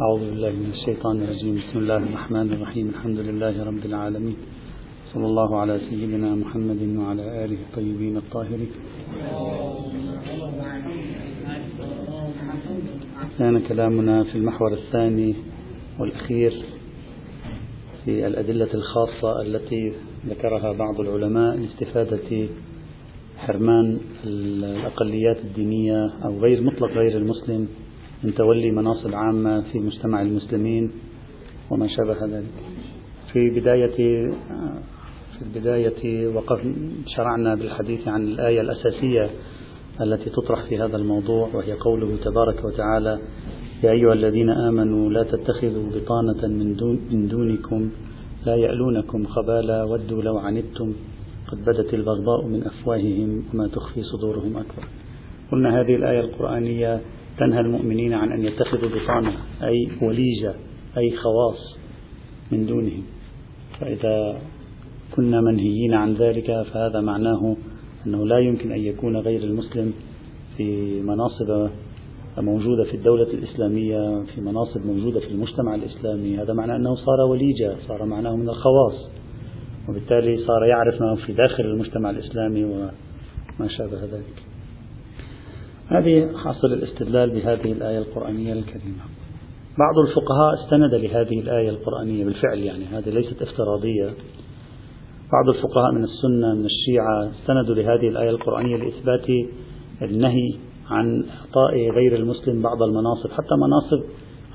أعوذ بالله من الشيطان الرجيم. بسم الله الرحمن الرحيم. الحمد لله رب العالمين. صلى الله على سيدنا محمد وعلى آله الطيبين الطاهرين. كان كلامنا في المحور الثاني والأخير في الأدلة الخاصة التي ذكرها بعض العلماء لاستفادة حرمان الأقليات الدينية أو غير مطلق غير المسلم من تولي مناصب عامة في مجتمع المسلمين وما شابه ذلك. في بداية في البداية وقف شرعنا بالحديث عن الآية الأساسية التي تطرح في هذا الموضوع وهي قوله تبارك وتعالى يا أيها الذين آمنوا لا تتخذوا بطانة من, دون من دونكم لا يألونكم خبالا ودوا لو عنتم قد بدت البغضاء من أفواههم وما تخفي صدورهم أكبر قلنا هذه الآية القرآنية تنهى المؤمنين عن أن يتخذوا بطانة أي وليجة أي خواص من دونهم. فإذا كنا منهيين عن ذلك فهذا معناه أنه لا يمكن أن يكون غير المسلم في مناصب موجودة في الدولة الإسلامية في مناصب موجودة في المجتمع الإسلامي. هذا معناه أنه صار وليجة صار معناه من الخواص. وبالتالي صار يعرف ما في داخل المجتمع الإسلامي وما شابه ذلك. هذه حاصل الاستدلال بهذه الآية القرآنية الكريمة. بعض الفقهاء استند لهذه الآية القرآنية بالفعل يعني هذه ليست افتراضية. بعض الفقهاء من السنة من الشيعة استندوا لهذه الآية القرآنية لإثبات النهي عن إعطاء غير المسلم بعض المناصب. حتى مناصب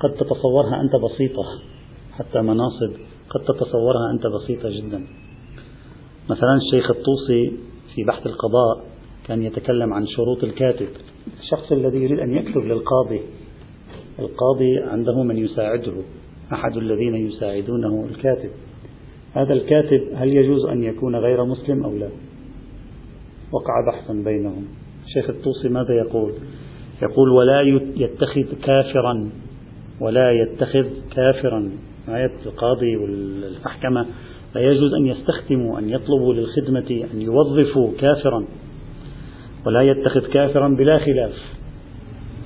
قد تتصورها أنت بسيطة. حتى مناصب قد تتصورها أنت بسيطة جدا. مثلا الشيخ الطوسي في بحث القضاء كان يتكلم عن شروط الكاتب. الشخص الذي يريد أن يكتب للقاضي القاضي عنده من يساعده أحد الذين يساعدونه الكاتب. هذا الكاتب هل يجوز أن يكون غير مسلم أو لا؟ وقع بحثا بينهم. الشيخ الطوسي ماذا يقول؟ يقول ولا يتخذ كافرا ولا يتخذ كافرا. آية القاضي والمحكمة لا يجوز أن يستخدموا أن يطلبوا للخدمة أن يوظفوا كافرا. ولا يتخذ كافرا بلا خلاف.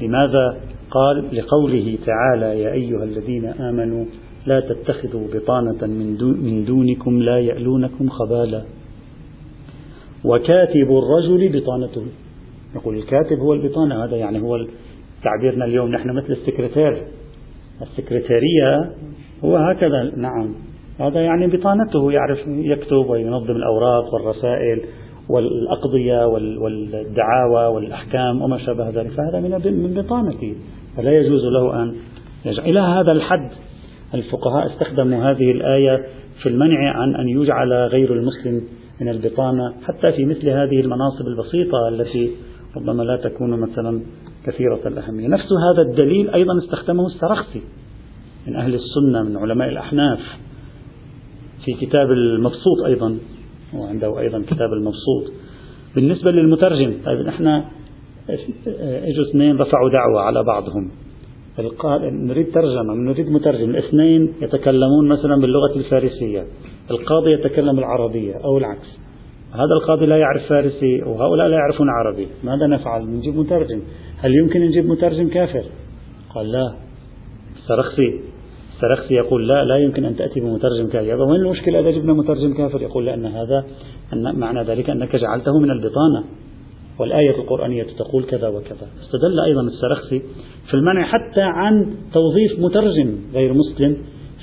لماذا قال؟ لقوله تعالى يا أيها الذين آمنوا لا تتخذوا بطانة من, دون من دونكم لا يألونكم خبالا. وكاتب الرجل بطانته. يقول الكاتب هو البطانة هذا يعني هو تعبيرنا اليوم. نحن مثل السكرتير. السكرتيرية هو هكذا. نعم هذا يعني بطانته يعرف يكتب وينظم الأوراق والرسائل. والأقضية والدعاوى والأحكام وما شابه ذلك. فهذا من بطانته. فلا يجوز له أن يجعل. إلى هذا الحد الفقهاء استخدموا هذه الآية في المنع عن أن يجعل غير المسلم من البطانة حتى في مثل هذه المناصب البسيطة التي ربما لا تكون مثلا كثيرة الأهمية. نفس هذا الدليل أيضا استخدمه السرخسي من أهل السنة من علماء الأحناف. في كتاب المبسوط أيضا وعنده أيضا كتاب المبسوط. بالنسبة للمترجم طيب نحن اجوا اثنين رفعوا دعوة على بعضهم. نريد ترجمة نريد مترجم. الاثنين يتكلمون مثلا باللغة الفارسية القاضي يتكلم العربية أو العكس. هذا القاضي لا يعرف فارسي وهؤلاء لا يعرفون عربي. ماذا نفعل؟ نجيب مترجم. هل يمكن نجيب مترجم كافر؟ قال لا. سرخسي سرخسي يقول لا لا يمكن أن تأتي بمترجم كافر. وين المشكلة؟ إذا جبنا مترجم كافر يقول لأن هذا أن معنى ذلك أنك جعلته من البطانة. والآية القرآنية تقول كذا وكذا. استدل أيضا السرخسي في المنع حتى عن توظيف مترجم غير مسلم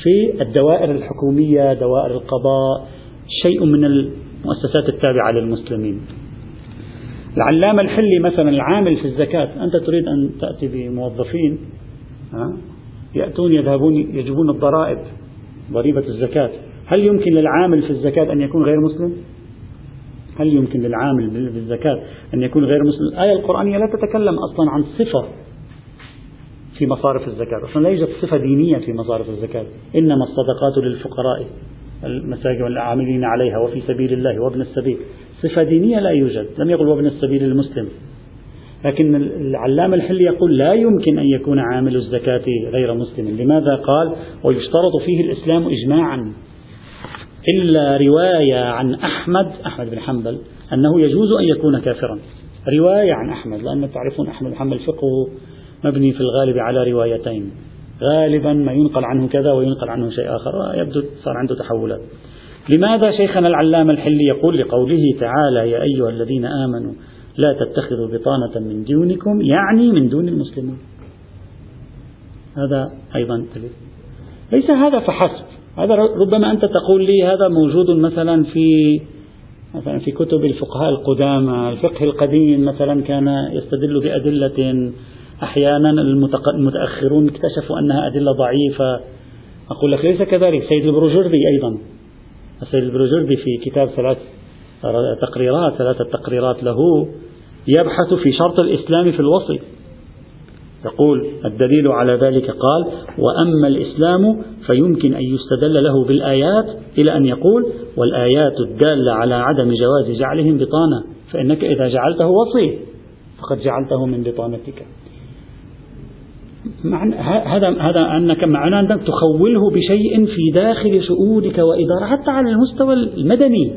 في الدوائر الحكومية دوائر القضاء شيء من المؤسسات التابعة للمسلمين. العلامة الحلي مثلا العامل في الزكاة أنت تريد أن تأتي بموظفين يأتون يذهبون يجبون الضرائب ضريبة الزكاة هل يمكن للعامل في الزكاة أن يكون غير مسلم؟ هل يمكن للعامل بالزكاة أن يكون غير مسلم؟ الآية القرآنية لا تتكلم أصلا عن صفة في مصارف الزكاة أصلا لا يوجد صفة دينية في مصارف الزكاة إنما الصدقات للفقراء المساجد والعاملين عليها وفي سبيل الله وابن السبيل صفة دينية لا يوجد لم يقل وابن السبيل المسلم لكن العلامة الحلي يقول لا يمكن أن يكون عامل الزكاة غير مسلم. لماذا قال؟ ويشترط فيه الإسلام إجماعا. إلا رواية عن أحمد أحمد بن حنبل أنه يجوز أن يكون كافرا. رواية عن أحمد لأن تعرفون أحمد بن حنبل فقهه مبني في الغالب على روايتين. غالبا ما ينقل عنه كذا وينقل عنه شيء آخر يبدو صار عنده تحولات. لماذا شيخنا العلامة الحلي يقول لقوله تعالى يا أيها الذين آمنوا لا تتخذوا بطانة من دونكم يعني من دون المسلمين. هذا أيضا دليل. ليس هذا فحسب. هذا ربما أنت تقول لي هذا موجود مثلا في مثلا في كتب الفقهاء القدامى. الفقه القديم مثلا كان يستدل بأدلة أحيانا المتأخرون اكتشفوا أنها أدلة ضعيفة. أقول لك ليس كذلك. سيد البروجردي أيضا. السيد البروجردي في كتاب ثلاث تقريرات ثلاثة تقريرات له. يبحث في شرط الإسلام في الوصي يقول الدليل على ذلك قال وأما الإسلام فيمكن أن يستدل له بالآيات إلى أن يقول والآيات الدالة على عدم جواز جعلهم بطانة فإنك إذا جعلته وصي فقد جعلته من بطانتك. هذا هذا أنك معناه أنك تخوله بشيء في داخل شؤونك وإدارة حتى على المستوى المدني.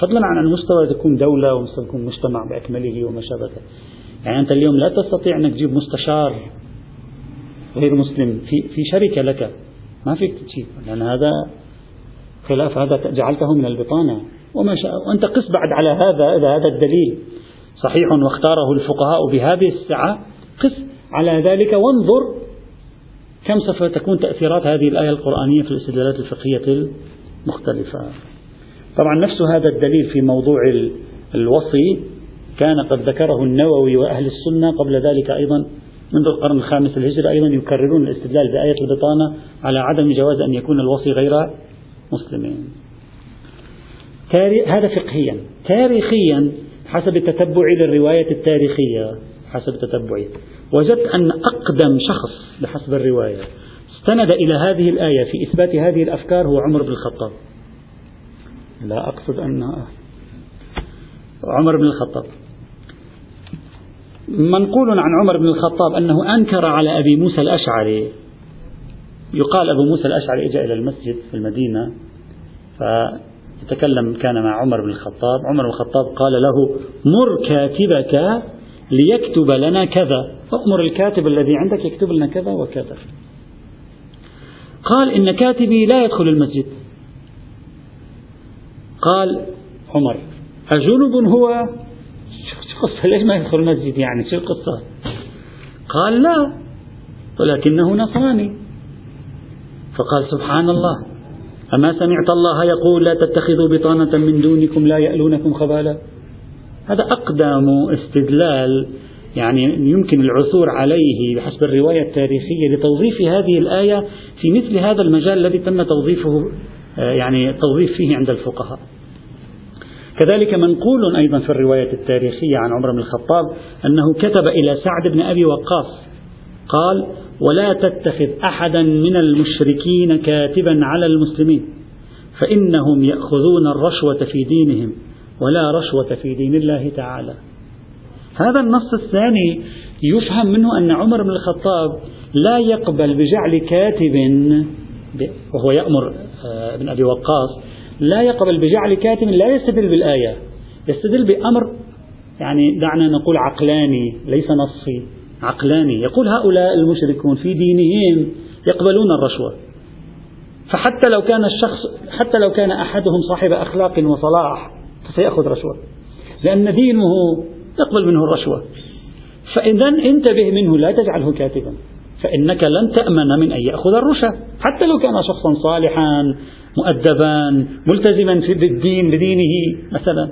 فضلا عن المستوى تكون دولة ومستوى تكون مجتمع بأكمله وما شابه يعني أنت اليوم لا تستطيع أنك تجيب مستشار غير مسلم. في في شركة لك. ما فيك تجيب. لأن هذا خلاف هذا جعلته من البطانة. وما شاء وأنت قس بعد على هذا اذا هذا الدليل. صحيح واختاره الفقهاء بهذه السعه قس على ذلك وانظر كم سوف تكون تأثيرات هذه الآية القرآنية في الاستدلالات الفقهية المختلفة. طبعا نفس هذا الدليل في موضوع الوصي كان قد ذكره النووي وأهل السنة قبل ذلك أيضا منذ القرن الخامس الهجري أيضا يكررون الاستدلال بآية البطانة على عدم جواز أن يكون الوصي غير مسلمين. هذا فقهيا. تاريخيا حسب التتبع للرواية التاريخية حسب تتبعي وجدت أن أقدم شخص بحسب الرواية استند إلى هذه الآية في إثبات هذه الأفكار هو عمر بن الخطاب. لا أقصد أن عمر بن الخطاب. منقول عن عمر بن الخطاب أنه أنكر على أبي موسى الأشعري. يقال أبو موسى الأشعري إجا إلى المسجد في المدينة فيتكلم كان مع عمر بن الخطاب. عمر بن الخطاب قال له مر كاتبك ليكتب لنا كذا. فأمر الكاتب الذي عندك يكتب لنا كذا وكذا. قال إن كاتبي لا يدخل المسجد. قال عمر أجنب هو؟ شو قصة؟ ليش ما يدخل المسجد يعني؟ شو القصة؟ قال لا ولكنه نصراني. فقال سبحان الله أما سمعت الله يقول لا تتخذوا بطانة من دونكم لا يألونكم خبالا؟ هذا أقدم استدلال يعني يمكن العثور عليه بحسب الرواية التاريخية لتوظيف هذه الآية في مثل هذا المجال الذي تم توظيفه يعني التوظيف فيه عند الفقهاء. كذلك منقول أيضا في الرواية التاريخية عن عمر بن الخطاب أنه كتب إلى سعد بن أبي وقاص قال: ولا تتخذ أحدا من المشركين كاتبا على المسلمين فإنهم يأخذون الرشوة في دينهم ولا رشوة في دين الله تعالى هذا النص الثاني يفهم منه أن عمر بن الخطاب لا يقبل بجعل كاتب وهو يأمر آه، ابن أبي وقاص لا يقبل بجعل كاتب لا يستدل بالآية. يستدل بأمر يعني دعنا نقول عقلاني ليس نصي عقلاني. يقول هؤلاء المشركون في دينهم يقبلون الرشوة. فحتى لو كان الشخص حتى لو كان أحدهم صاحب أخلاق وصلاح فسيأخذ رشوة. لأن دينه يقبل منه الرشوة. فإذا انتبه منه لا تجعله كاتبا. فإنك لن تأمن من أن يأخذ الرشا. حتى لو كان شخصا صالحا مؤدبا ملتزما بالدين بدينه مثلا.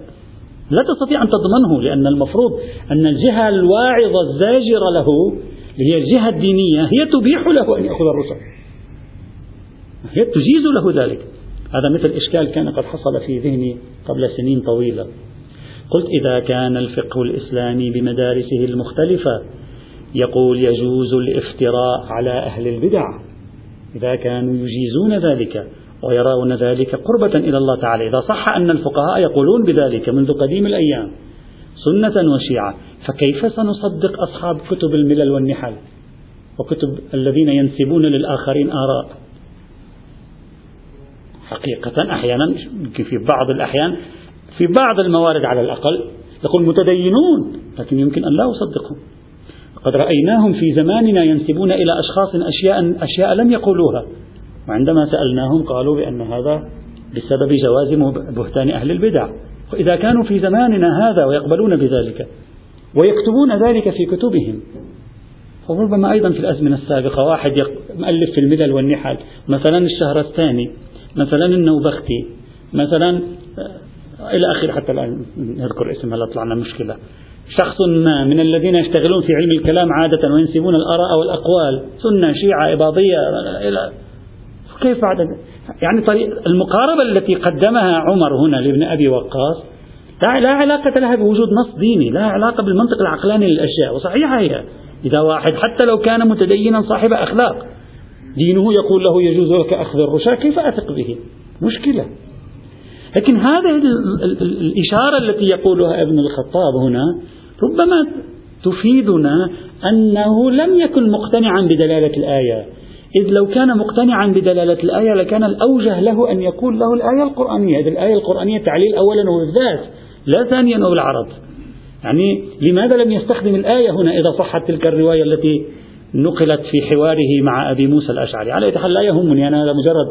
لا تستطيع أن تضمنه لأن المفروض أن الجهة الواعظة الزاجرة له اللي هي الجهة الدينية هي تبيح له أن يأخذ الرشا. هي تجيز له ذلك. هذا مثل إشكال كان قد حصل في ذهني قبل سنين طويلة. قلت إذا كان الفقه الإسلامي بمدارسه المختلفة يقول يجوز الافتراء على أهل البدع. إذا كانوا يجيزون ذلك ويرون ذلك قربة إلى الله تعالى. إذا صح أن الفقهاء يقولون بذلك منذ قديم الأيام سنة وشيعة فكيف سنصدق أصحاب كتب الملل والنحل وكتب الذين ينسبون للآخرين آراء؟ حقيقة أحيانا في بعض الأحيان في بعض الموارد على الأقل يقول متدينون لكن يمكن أن لا أصدقهم. قد رأيناهم في زماننا ينسبون إلى أشخاص أشياء, أشياء لم يقولوها. وعندما سألناهم قالوا بأن هذا بسبب جواز بهتان أهل البدع. وإذا كانوا في زماننا هذا ويقبلون بذلك ويكتبون ذلك في كتبهم. وربما أيضا في الأزمنة السابقة. واحد مؤلف في الملل والنحل. مثلا الشهرستاني مثلا النوبختي. مثلا آه، إلى آخره حتى الآن نذكر اسم هلا طلعنا مشكلة. شخص ما من الذين يشتغلون في علم الكلام عادة وينسبون الآراء والأقوال. سنة شيعة إباضية إلى كيف بعد؟ يعني طريق المقاربة التي قدمها عمر هنا لابن أبي وقاص لا علاقة لها بوجود نص ديني لا علاقة بالمنطق العقلاني للأشياء وصحيحة هي. إذا واحد حتى لو كان متدينا صاحب أخلاق دينه يقول له يجوز لك أخذ الرشاة كيف أثق به؟ مشكلة. لكن هذه الإشارة التي يقولها ابن الخطاب هنا ربما تفيدنا أنه لم يكن مقتنعا بدلالة الآية. إذ لو كان مقتنعا بدلالة الآية لكان الأوجه له أن يقول له الآية القرآنية. هذه الآية القرآنية تعليل أولا وبالذات لا ثانيا وبالعرض يعني لماذا لم يستخدم الآية هنا إذا صحت تلك الرواية التي نقلت في حواره مع أبي موسى الأشعري؟ على حال لا يهمني أنا مجرد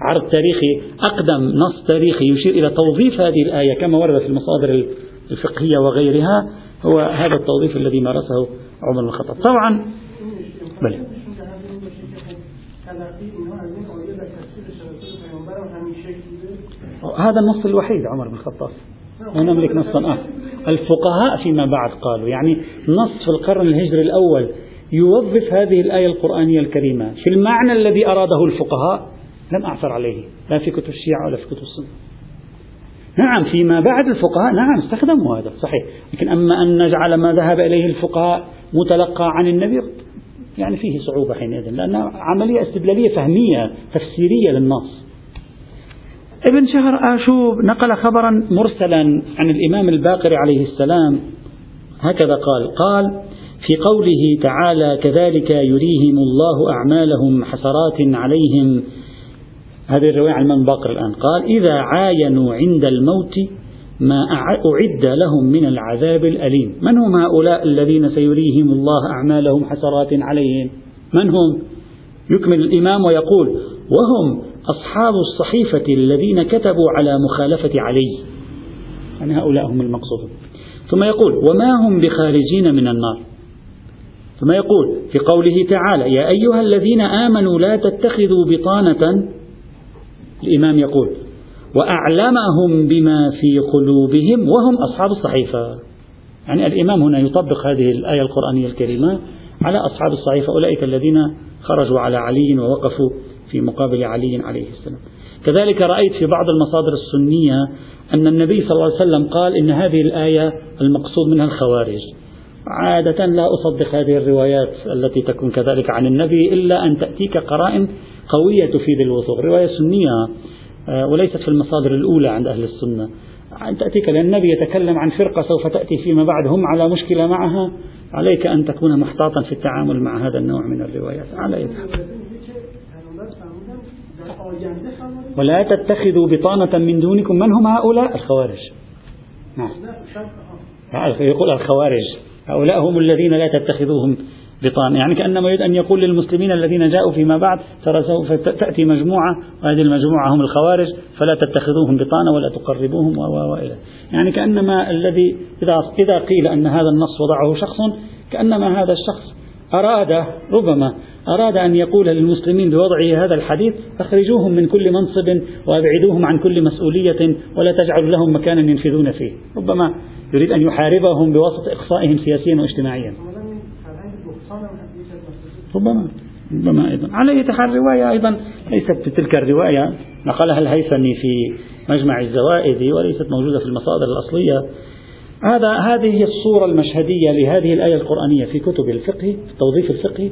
عرض تاريخي أقدم نص تاريخي يشير إلى توظيف هذه الآية كما ورد في المصادر الفقهية وغيرها هو هذا التوظيف الذي مارسه عمر بن الخطاب. طبعا بل. هذا النص الوحيد عمر بن الخطاب. لا نملك نصا آخر. الفقهاء فيما بعد قالوا يعني نص في القرن الهجري الأول يوظف هذه الآية القرآنية الكريمة في المعنى الذي أراده الفقهاء. لم أعثر عليه. لا في كتب الشيعة ولا في كتب السنة. نعم فيما بعد الفقهاء نعم استخدموا هذا صحيح. لكن أما أن نجعل ما ذهب إليه الفقهاء متلقى عن النبي يعني فيه صعوبة حينئذ لأنها عملية استدلالية فهمية تفسيرية للنص. ابن شهر آشوب نقل خبرا مرسلا عن الإمام الباقر عليه السلام. هكذا قال قال في قوله تعالى كذلك يريهم الله أعمالهم حسرات عليهم هذه الرواية عن الإمام باقر الآن. قال إذا عاينوا عند الموت ما أعد لهم من العذاب الأليم. من هم هؤلاء الذين سيريهم الله أعمالهم حسرات عليهم؟ من هم؟ يكمل الإمام ويقول وهم أصحاب الصحيفة الذين كتبوا على مخالفة علي. يعني هؤلاء هم المقصودون ثم يقول وما هم بخارجين من النار؟ ثم يقول في قوله تعالى يا أيها الذين آمنوا لا تتخذوا بطانة الإمام يقول وأعلمهم بما في قلوبهم وهم أصحاب الصحيفة. يعني الإمام هنا يطبق هذه الآية القرآنية الكريمة على أصحاب الصحيفة أولئك الذين خرجوا على علي ووقفوا في مقابل علي عليه السلام. كذلك رأيت في بعض المصادر السنية أن النبي صلى الله عليه وسلم قال إن هذه الآية المقصود منها الخوارج. عادة لا أصدق هذه الروايات التي تكون كذلك عن النبي إلا أن تأتيك قرائن قوية تفيد الوثوق. رواية سنية آه، وليست في المصادر الأولى عند أهل السنة. أن تأتيك لأن النبي يتكلم عن فرقة سوف تأتي فيما بعد هم على مشكلة معها. عليك أن تكون محتاطا في التعامل مع هذا النوع من الروايات. على. ولا تتخذوا بطانة من دونكم. من هم هؤلاء؟ الخوارج. نعم. يقول الخوارج. هؤلاء هم الذين لا تتخذوهم بطانة يعني كأنما يريد أن يقول للمسلمين الذين جاءوا فيما بعد ترى سوف تأتي مجموعة وهذه المجموعة هم الخوارج فلا تتخذوهم بطانة ولا تقربوهم وإلى يعني كأنما الذي إذا إذا قيل أن هذا النص وضعه شخص كأنما هذا الشخص أراد ربما أراد أن يقول للمسلمين بوضعه هذا الحديث أخرجوهم من كل منصب وأبعدوهم عن كل مسؤولية ولا تجعلوا لهم مكانا ينفذون فيه. ربما يريد أن يحاربهم بواسطة إقصائهم سياسيا واجتماعيا. ربما ربما أيضا. على أي حال الرواية أيضا ليست تلك الرواية. نقلها الهيثمي في مجمع الزوائد وليست موجودة في المصادر الأصلية. هذا هذه هي الصورة المشهدية لهذه الآية القرآنية في كتب الفقه في التوظيف الفقهي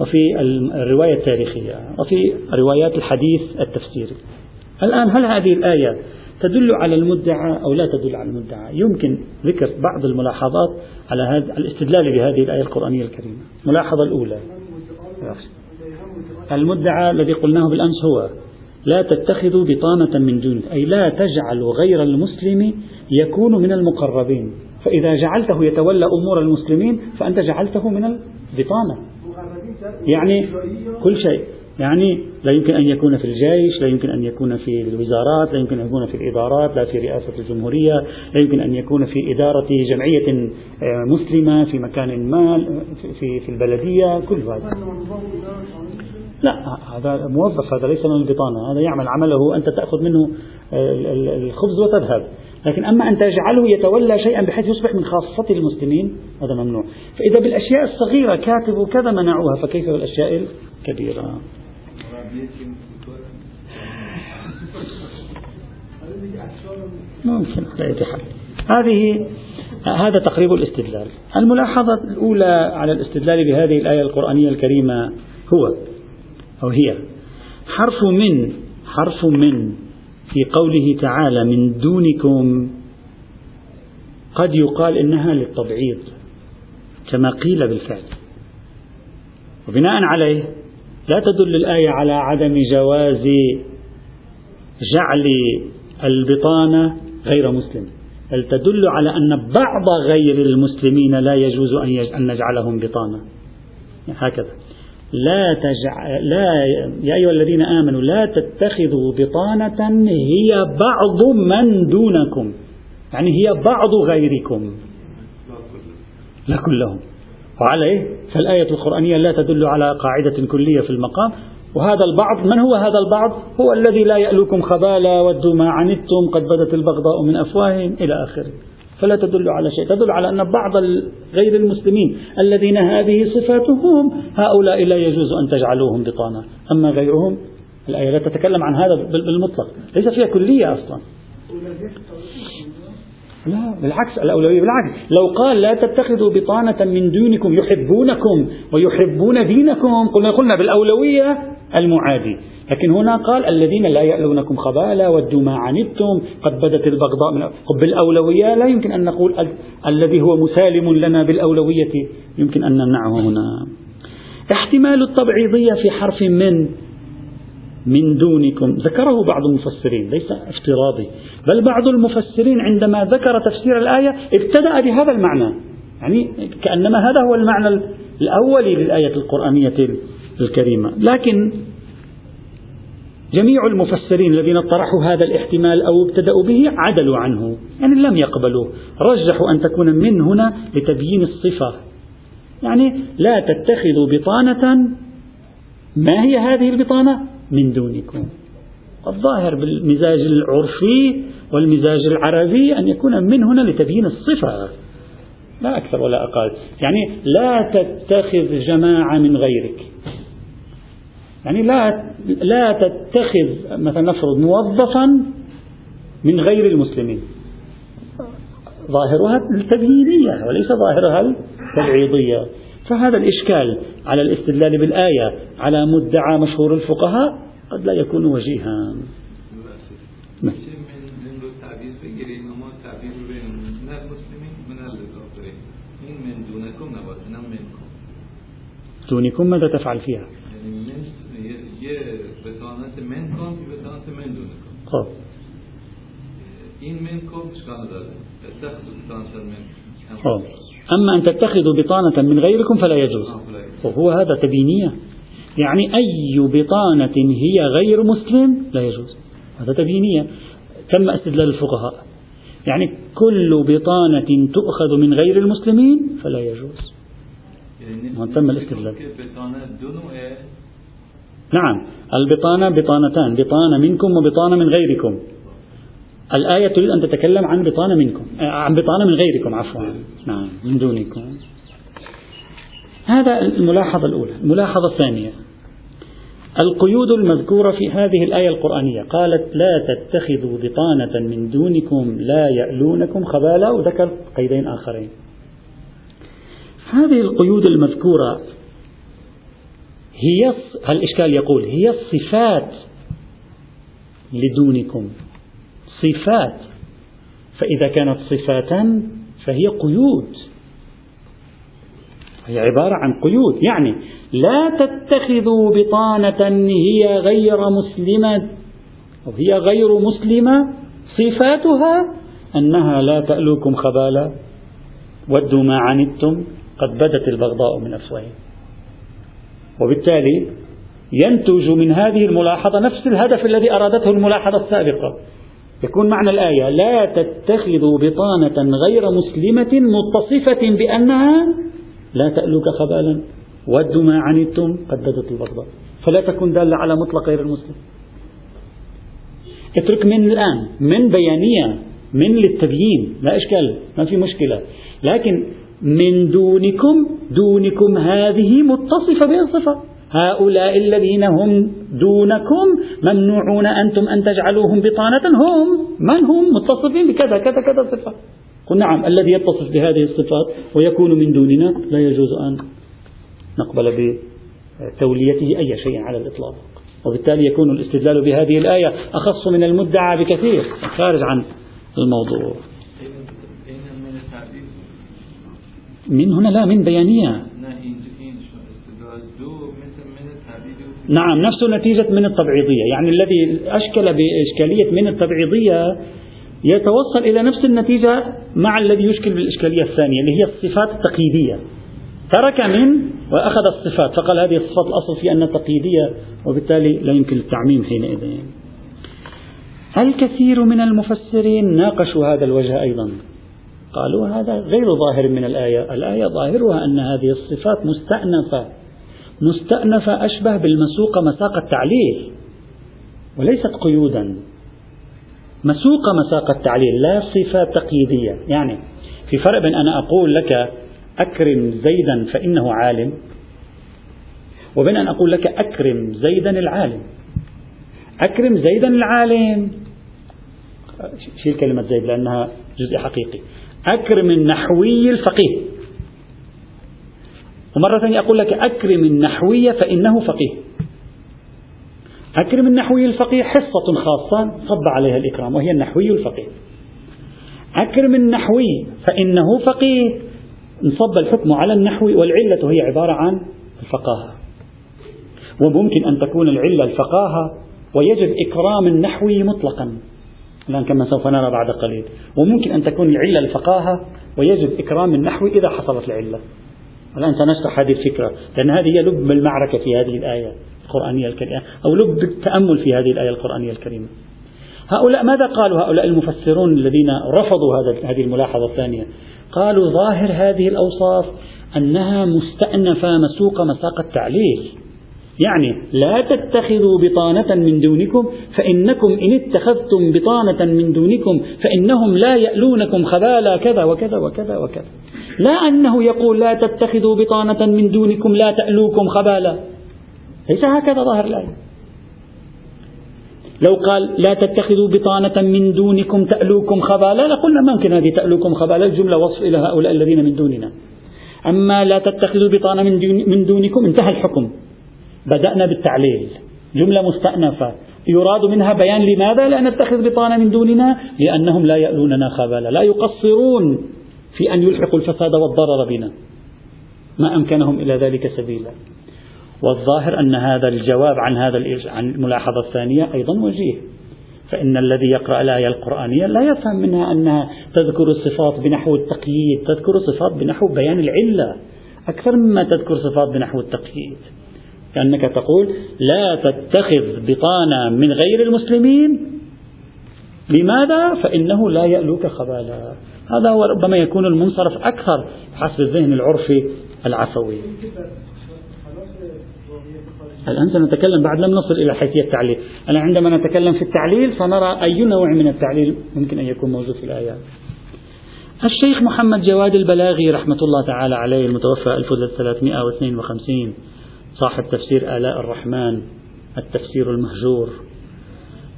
وفي الرواية التاريخية وفي روايات الحديث التفسيري الآن هل هذه الآية تدل على المدعى أو لا تدل على المدعى؟ يمكن ذكر بعض الملاحظات على هذا الاستدلال بهذه الآية القرآنية الكريمة. الملاحظة الأولى. المدعى الذي قلناه بالأمس هو لا تتخذوا بطانة من دون أي لا تجعلوا غير المسلم يكون من المقربين. فإذا جعلته يتولى أمور المسلمين فأنت جعلته من البطانة. يعني كل شيء. يعني لا يمكن أن يكون في الجيش لا يمكن أن يكون في الوزارات لا يمكن أن يكون في الإدارات لا في رئاسة الجمهورية لا يمكن أن يكون في إدارة جمعية آه، مسلمة في مكان ما في, في البلدية كل هذا. لا هذا موظف هذا ليس من البطانة هذا يعمل عمله أنت تأخذ منه آه، الخبز وتذهب. لكن أما أن تجعله يتولى شيئا بحيث يصبح من خاصة المسلمين هذا ممنوع. فإذا بالأشياء الصغيرة كاتب كذا منعوها فكيف بالأشياء الكبيرة؟ ممكن على حال هذه هذا تقريب الاستدلال. الملاحظة الأولى على الاستدلال بهذه الآية القرآنية الكريمة هو أو هي حرف من حرف من في قوله تعالى من دونكم قد يقال إنها للتبعيض كما قيل بالفعل. وبناء عليه لا تدل الآية على عدم جواز جعل البطانة غير مسلم بل تدل على أن بعض غير المسلمين لا يجوز أن نجعلهم بطانة. هكذا. لا تجع لا يا أيها الذين آمنوا لا تتخذوا بطانة هي بعض من دونكم يعني هي بعض غيركم. لا كلهم. وعليه فالآية القرآنية لا تدل على قاعدة كلية في المقام. وهذا البعض من هو هذا البعض؟ هو الذي لا يألوكم خبالا ودوا ما عنتم قد بدت البغضاء من أفواههم إلى آخره. فلا تدل على شيء. تدل على أن بعض غير المسلمين الذين هذه صفاتهم هؤلاء لا يجوز أن تجعلوهم بطانة أما غيرهم الآية لا تتكلم عن هذا بالمطلق. ليس فيها كلية أصلا. لا بالعكس الأولوية بالعكس. لو قال لا تتخذوا بطانة من دونكم يحبونكم ويحبون دينكم قلنا قلنا بالأولوية المعادي. لكن هنا قال الذين لا يألونكم خبالا ودوا ما عنتم قد بدت البغضاء من بالأولوية لا يمكن أن نقول ال الذي هو مسالم لنا بالأولوية يمكن أن نمنعه هنا. احتمال التبعيضية في حرف من. من دونكم. ذكره بعض المفسرين ليس افتراضي بل بعض المفسرين عندما ذكر تفسير الآية ابتدأ بهذا المعنى. يعني كأنما هذا هو المعنى الأولي للآية القرآنية الكريمة. لكن جميع المفسرين الذين طرحوا هذا الاحتمال أو ابتدأوا به عدلوا عنه يعني لم يقبلوا رجحوا أن تكون من هنا لتبيين الصفة. يعني لا تتخذوا بطانة. ما هي هذه البطانة؟ من دونكم. الظاهر بالمزاج العرفي والمزاج العربي أن يكون من هنا لتبيين الصفة. لا أكثر ولا أقل. يعني لا تتخذ جماعة من غيرك. يعني لا لا تتخذ مثلا نفرض موظفا من غير المسلمين. ظاهرها التبيينية وليس ظاهرها التبعيضية. فهذا الإشكال على الاستدلال بالآية على مدعى مشهور الفقهاء قد لا يكون وجيها. دونكم ماذا تفعل فيها؟ خب. این من خب. أما أن تتخذوا بطانة من غيركم فلا يجوز. وهو هذا تبينية يعني أي بطانة هي غير مسلم لا يجوز. هذا تبينية تم استدلال الفقهاء. يعني كل بطانة تؤخذ من غير المسلمين فلا يجوز. يعني تم الاستدلال. نعم. البطانة بطانتان. بطانة منكم وبطانة من غيركم. الآية تريد أن تتكلم عن بطانة منكم آه، عن بطانة من غيركم عفوا. نعم. من دونكم. هذا الملاحظة الأولى. الملاحظة الثانية. القيود المذكورة في هذه الآية القرآنية قالت لا تتخذوا بطانة من دونكم لا يألونكم خبالا وذكر قيدين آخرين. هذه القيود المذكورة هي الإشكال يقول هي الصفات لدونكم. صفات. فإذا كانت صفاتا فهي قيود. هي عبارة عن قيود. يعني لا تتخذوا بطانة هي غير مسلمة أو هي غير مسلمة صفاتها أنها لا تألوكم خبالا ودوا ما عنتم قد بدت البغضاء من أفواههم. وبالتالي ينتج من هذه الملاحظة نفس الهدف الذي أرادته الملاحظة السابقة. يكون معنى الآية لا تتخذوا بطانة غير مسلمة متصفة بأنها لا تألوك خبالا. ودوا ما عنتم قد بدت البغضاء فلا تكون دالة على مطلق غير المسلم. اترك من الآن من بيانية من للتبيين. لا إشكال ما في مشكلة. لكن من دونكم دونكم هذه متصفة بالصفة هؤلاء الذين هم دونكم ممنوعون أنتم أن تجعلوهم بطانة. هم من هم؟ متصفين بكذا كذا كذا صفة. قل نعم الذي يتصف بهذه الصفات ويكون من دوننا لا يجوز أن نقبل بتوليته أي شيء على الإطلاق. وبالتالي يكون الاستدلال بهذه الآية أخص من المدعى بكثير. خارج عن الموضوع. من هنا لا من بيانية. نعم نفس نتيجة من التبعيضية. يعني الذي أشكل بإشكالية من التبعيضية يتوصل إلى نفس النتيجة مع الذي يشكل بالإشكالية الثانية اللي هي الصفات التقييدية. ترك من وأخذ الصفات فقال هذه الصفات الأصل في أنها تقييدية وبالتالي لا يمكن التعميم حينئذ. الكثير من المفسرين ناقشوا هذا الوجه أيضا؟ قالوا هذا غير ظاهر من الآية. الآية ظاهرها أن هذه الصفات مستأنفة. مستأنفة أشبه بالمسوقة مساق التعليل وليست قيودا. مسوقة مساق التعليل لا صفة تقييدية. يعني في فرق بين أنا أقول لك أكرم زيدا فإنه عالم وبين أن أقول لك أكرم زيدا العالم. أكرم زيدا العالم. شيل كلمة زيد لأنها جزء حقيقي. أكرم النحوي الفقيه. ومرة ثانية أقول لك أكرم النحوي فإنه فقيه. أكرم النحوي الفقيه حصة خاصة صب عليها الإكرام وهي النحوي الفقيه. أكرم النحوي فإنه فقيه. انصب الحكم على النحوي والعلة هي عبارة عن الفقاهة. وممكن أن تكون العلة الفقاهة ويجب إكرام النحوي مطلقا. الآن كما سوف نرى بعد قليل. وممكن أن تكون العلة الفقاهة ويجب إكرام النحو إذا حصلت العلة. الآن سنشرح هذه الفكرة لأن هذه هي لب المعركة في هذه الآية القرآنية الكريمة أو لب التأمل في هذه الآية القرآنية الكريمة. هؤلاء ماذا قالوا؟ هؤلاء المفسرون الذين رفضوا هذا هذه الملاحظة الثانية. قالوا ظاهر هذه الأوصاف أنها مستأنفة مسوقة مساق التعليل. يعني لا تتخذوا بطانة من دونكم فإنكم إن اتخذتم بطانة من دونكم فإنهم لا يألونكم خبالا كذا وكذا وكذا وكذا. لا أنه يقول لا تتخذوا بطانة من دونكم لا تألوكم خبالا. ليس هكذا ظاهر الآية. لو قال لا تتخذوا بطانة من دونكم تألوكم خبالا لقلنا ما ممكن هذه تألوكم خبالا الجملة وصف إلى هؤلاء الذين من دوننا. أما لا تتخذوا بطانة من دونكم انتهى الحكم. بدأنا بالتعليل. جملة مستأنفة. يراد منها بيان لماذا لا نتخذ بطانة من دوننا؟ لأنهم لا يألوننا خبالا. لا يقصرون في أن يلحقوا الفساد والضرر بنا. ما أمكنهم إلى ذلك سبيلا. والظاهر أن هذا الجواب عن هذا عن الملاحظة الثانية أيضا وجيه. فإن الذي يقرأ الآية القرآنية لا يفهم منها أنها تذكر الصفات بنحو التقييد تذكر الصفات بنحو بيان العلة. أكثر مما تذكر صفات بنحو التقييد. كأنك تقول لا تتخذ بطانة من غير المسلمين. لماذا؟ فإنه لا يألوك خبالا. هذا هو ربما يكون المنصرف أكثر حسب الذهن العرفي العفوي. الآن سنتكلم بعد؟ لم نصل إلى حيثية التعليل. أنا عندما نتكلم في التعليل سنرى أي نوع من التعليل ممكن أن يكون موجود في الآيات. الشيخ محمد جواد البلاغي رحمة الله تعالى عليه المتوفى 1352 صاحب تفسير آلاء الرحمن التفسير المهجور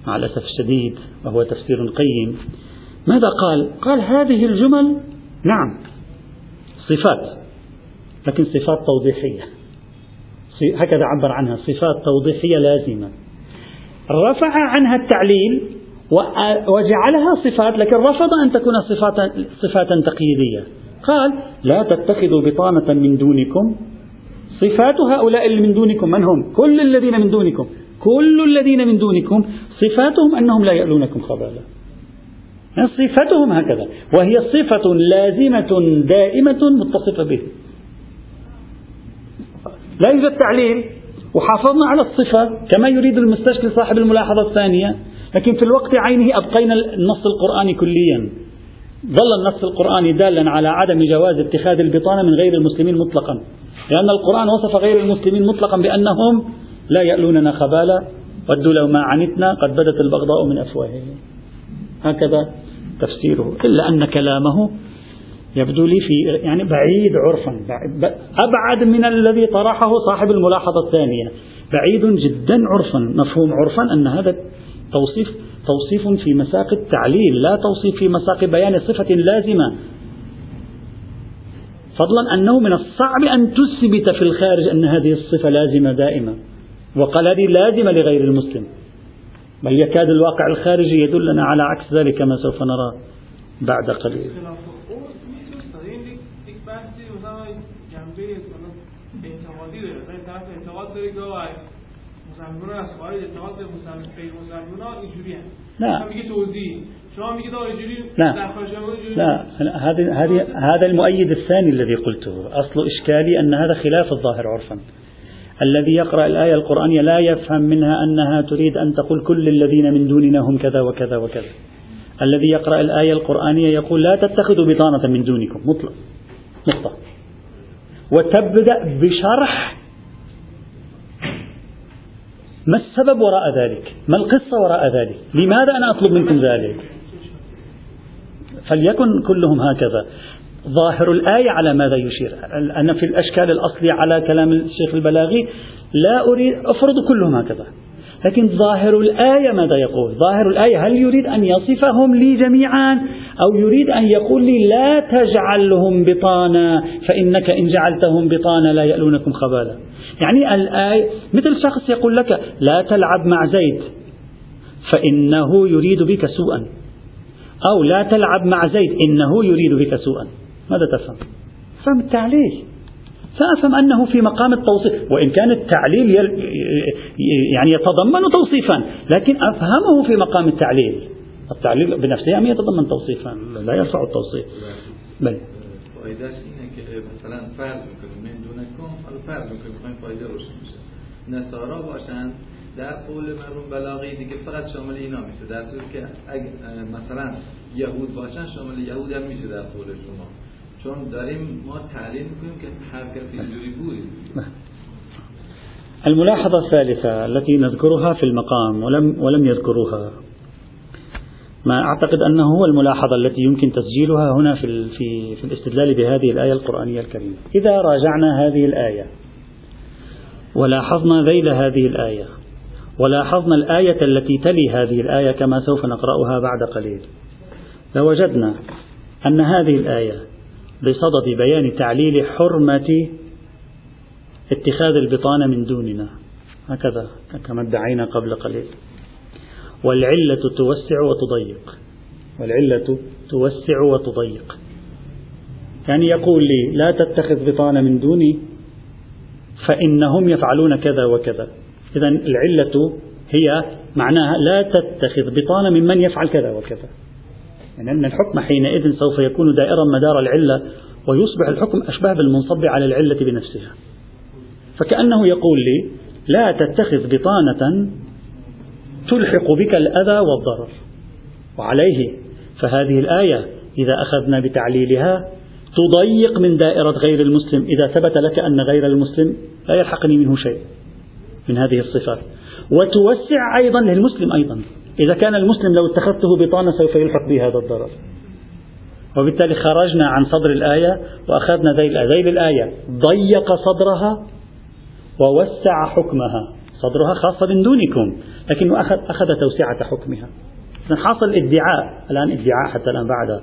مع الأسف الشديد وهو تفسير قيم. ماذا قال؟ قال هذه الجمل نعم صفات لكن صفات توضيحية. هكذا عبر عنها صفات توضيحية لازمة. رفع عنها التعليل وجعلها صفات لكن رفض أن تكون صفات صفاتا تقييدية. قال لا تتخذوا بطانة من دونكم صفات هؤلاء اللي من دونكم من هم؟ كل الذين من دونكم كل الذين من دونكم صفاتهم أنهم لا يألونكم خبالا. يعني صفتهم هكذا وهي صفة لازمة دائمة متصفة به. لا يوجد تعليل وحافظنا على الصفة كما يريد المستشكل صاحب الملاحظة الثانية لكن في الوقت عينه أبقينا النص القرآني كليا. ظل النص القرآني دالا على عدم جواز اتخاذ البطانة من غير المسلمين مطلقا. لأن القرآن وصف غير المسلمين مطلقا بأنهم لا يألوننا خبالا ودوا لو ما عنتنا قد بدت البغضاء من أفواههم. هكذا تفسيره. إلا أن كلامه يبدو لي في يعني بعيد عرفا. أبعد من الذي طرحه صاحب الملاحظة الثانية. بعيد جدا عرفا. مفهوم عرفا أن هذا توصيف توصيف في مساق التعليل لا توصيف في مساق بيان صفة لازمة. فضلا أنه من الصعب أن تثبت في الخارج أن هذه الصفة لازمة دائمة وقال هذه لازمة لغير المسلم. بل يكاد الواقع الخارجي يدلنا على عكس ذلك كما سوف نرى بعد قليل. لا لا هذه هذا المؤيد الثاني الذي قلته. أصل إشكالي أن هذا خلاف الظاهر عرفا. الذي يقرأ الآية القرآنية لا يفهم منها أنها تريد أن تقول كل الذين من دوننا هم كذا وكذا وكذا. الذي يقرأ الآية القرآنية يقول لا تتخذوا بطانة من دونكم. مطلق. نقطة. وتبدأ بشرح ما السبب وراء ذلك. ما القصة وراء ذلك. لماذا أنا أطلب منكم ذلك؟ فليكن كلهم هكذا. ظاهر الآية على ماذا يشير؟ أنا في الأشكال الأصلي على كلام الشيخ البلاغي لا أريد أفرض كلهم هكذا. لكن ظاهر الآية ماذا يقول؟ ظاهر الآية هل يريد أن يصفهم لي جميعا؟ أو يريد أن يقول لي لا تجعلهم بطانا فإنك إن جعلتهم بطانا لا يألونكم خبالا. يعني الآية مثل شخص يقول لك لا تلعب مع زيد فإنه يريد بك سوءا. أو لا تلعب مع زيد إنه يريد بك سوءا. ماذا تفهم؟ فهم التعليل. سأفهم أنه في مقام التوصيف وإن كان التعليل يعني يتضمن توصيفا لكن أفهمه في مقام التعليل. التعليل بنفسه أم يتضمن توصيفا لا يرفع التوصيف. بل. مثلا فرض میکنیم من فرض میکنیم میخوایم فایده در قول مرون بلاغی دیگه فقط شامل اینا میشه. در صورتی که اگه مثلا یهود باشن شامل یهود هم میشه در قول شما. چون داریم ما تعلیم میکنیم که هر کسی اینجوری بود الملاحظة الثالثة التي نذكرها في المقام ولم ولم يذكروها. ما أعتقد أنه هو الملاحظة التي يمكن تسجيلها هنا في في في الاستدلال بهذه الآية القرآنية الكريمة. إذا راجعنا هذه الآية ولاحظنا ذيل هذه الآية ولاحظنا الآية التي تلي هذه الآية كما سوف نقرأها بعد قليل. لوجدنا أن هذه الآية بصدد بيان تعليل حرمة اتخاذ البطانة من دوننا. هكذا كما ادعينا قبل قليل. والعلة توسع وتضيق. والعلة توسع وتضيق. يعني يقول لي لا تتخذ بطانة من دوني فإنهم يفعلون كذا وكذا. إذا العلة هي معناها لا تتخذ بطانة ممن يفعل كذا وكذا. يعني أن الحكم حينئذ سوف يكون دائرا مدار العلة ويصبح الحكم أشبه بالمنصب على العلة بنفسها. فكأنه يقول لي لا تتخذ بطانة تلحق بك الأذى والضرر. وعليه فهذه الآية إذا أخذنا بتعليلها تضيق من دائرة غير المسلم. إذا ثبت لك أن غير المسلم لا يلحقني منه شيء. من هذه الصفات. وتوسع أيضا للمسلم أيضا. إذا كان المسلم لو اتخذته بطانة سوف يلحق به هذا الضرر. وبالتالي خرجنا عن صدر الآية وأخذنا ذيل الآية. ذيل الآية. ضيق صدرها ووسع حكمها. صدرها خاصة من دونكم لكنه أخذ, أخذ توسعة حكمها. حاصل ادعاء الآن ادعاء حتى الآن بعد.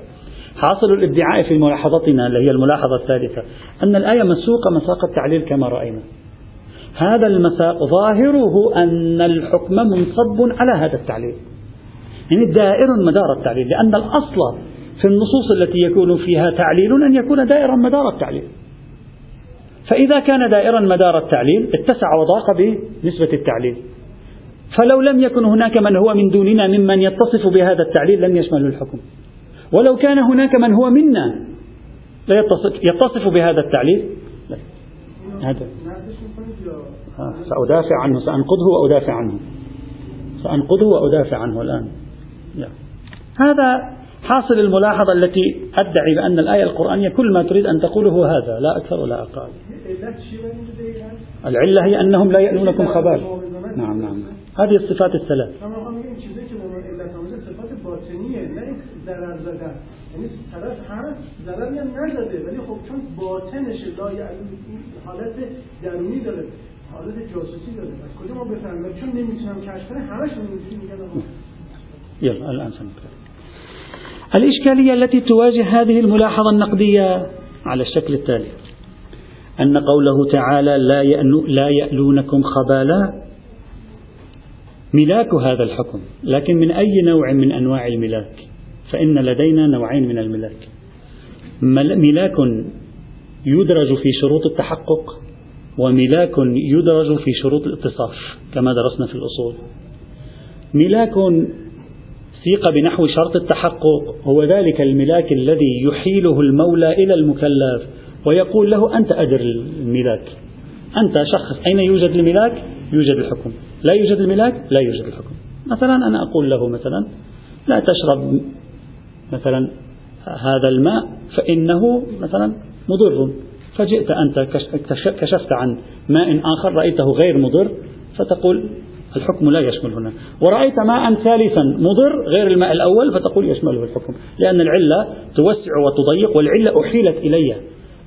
حاصل الادعاء في ملاحظتنا اللي هي الملاحظة الثالثة أن الآية مسوقة مساق التعليل كما رأينا. هذا المساق ظاهره أن الحكم منصب على هذا التعليل. يعني دائر مدار التعليل لأن الأصل في النصوص التي يكون فيها تعليل أن يكون دائرا مدار التعليل. فإذا كان دائرا مدار التعليل اتسع وضاق بنسبة التعليل. فلو لم يكن هناك من هو من دوننا ممن يتصف بهذا التعليل لم يشمل الحكم. ولو كان هناك من هو منا لا يتصف, يتصف بهذا التعليل. لا. هذا. سأدافع عنه سأنقضه وأدافع عنه. سأنقضه وأدافع عنه الآن. هذا حاصل الملاحظة التي أدعي بأن الآية القرآنية كل ما تريد أن تقوله هذا لا أكثر ولا أقل. العلة هي أنهم لا يألونكم خبال نعم نعم. هذه الصفات الثلاث. طرف هست ضرری هم نزده ولی خب چون باطنش حالت درونی داره. حالت جاسوسی داره. از کجا ما بفهمیم؟ چون نمیتونم کشف کنم همش نمیتونم میگن يلا الآن سنتكلم الإشكالية التي تواجه هذه الملاحظة النقدية على الشكل التالي. أن قوله تعالى لا, يأنو لا يألونكم خبالا. ملاك هذا الحكم. لكن من أي نوع من أنواع الملاك؟ فإن لدينا نوعين من الملاك. ملاك يدرج في شروط التحقق. وملاك يدرج في شروط الاتصاف كما درسنا في الأصول. ملاك سيق بنحو شرط التحقق هو ذلك الملاك الذي يحيله المولى إلى المكلف ويقول له أنت أدر الملاك أنت شخص أين يوجد الملاك يوجد الحكم. لا يوجد الملاك لا يوجد الحكم. مثلا أنا أقول له مثلا لا تشرب مثلا هذا الماء فإنه مثلا مضر. فجئت أنت كشفت عن ماء آخر رأيته غير مضر فتقول الحكم لا يشمل هنا. ورأيت ماء ثالثا مضر غير الماء الأول فتقول يشمله الحكم. لأن العلة توسع وتضيق والعلة أحيلت إلي.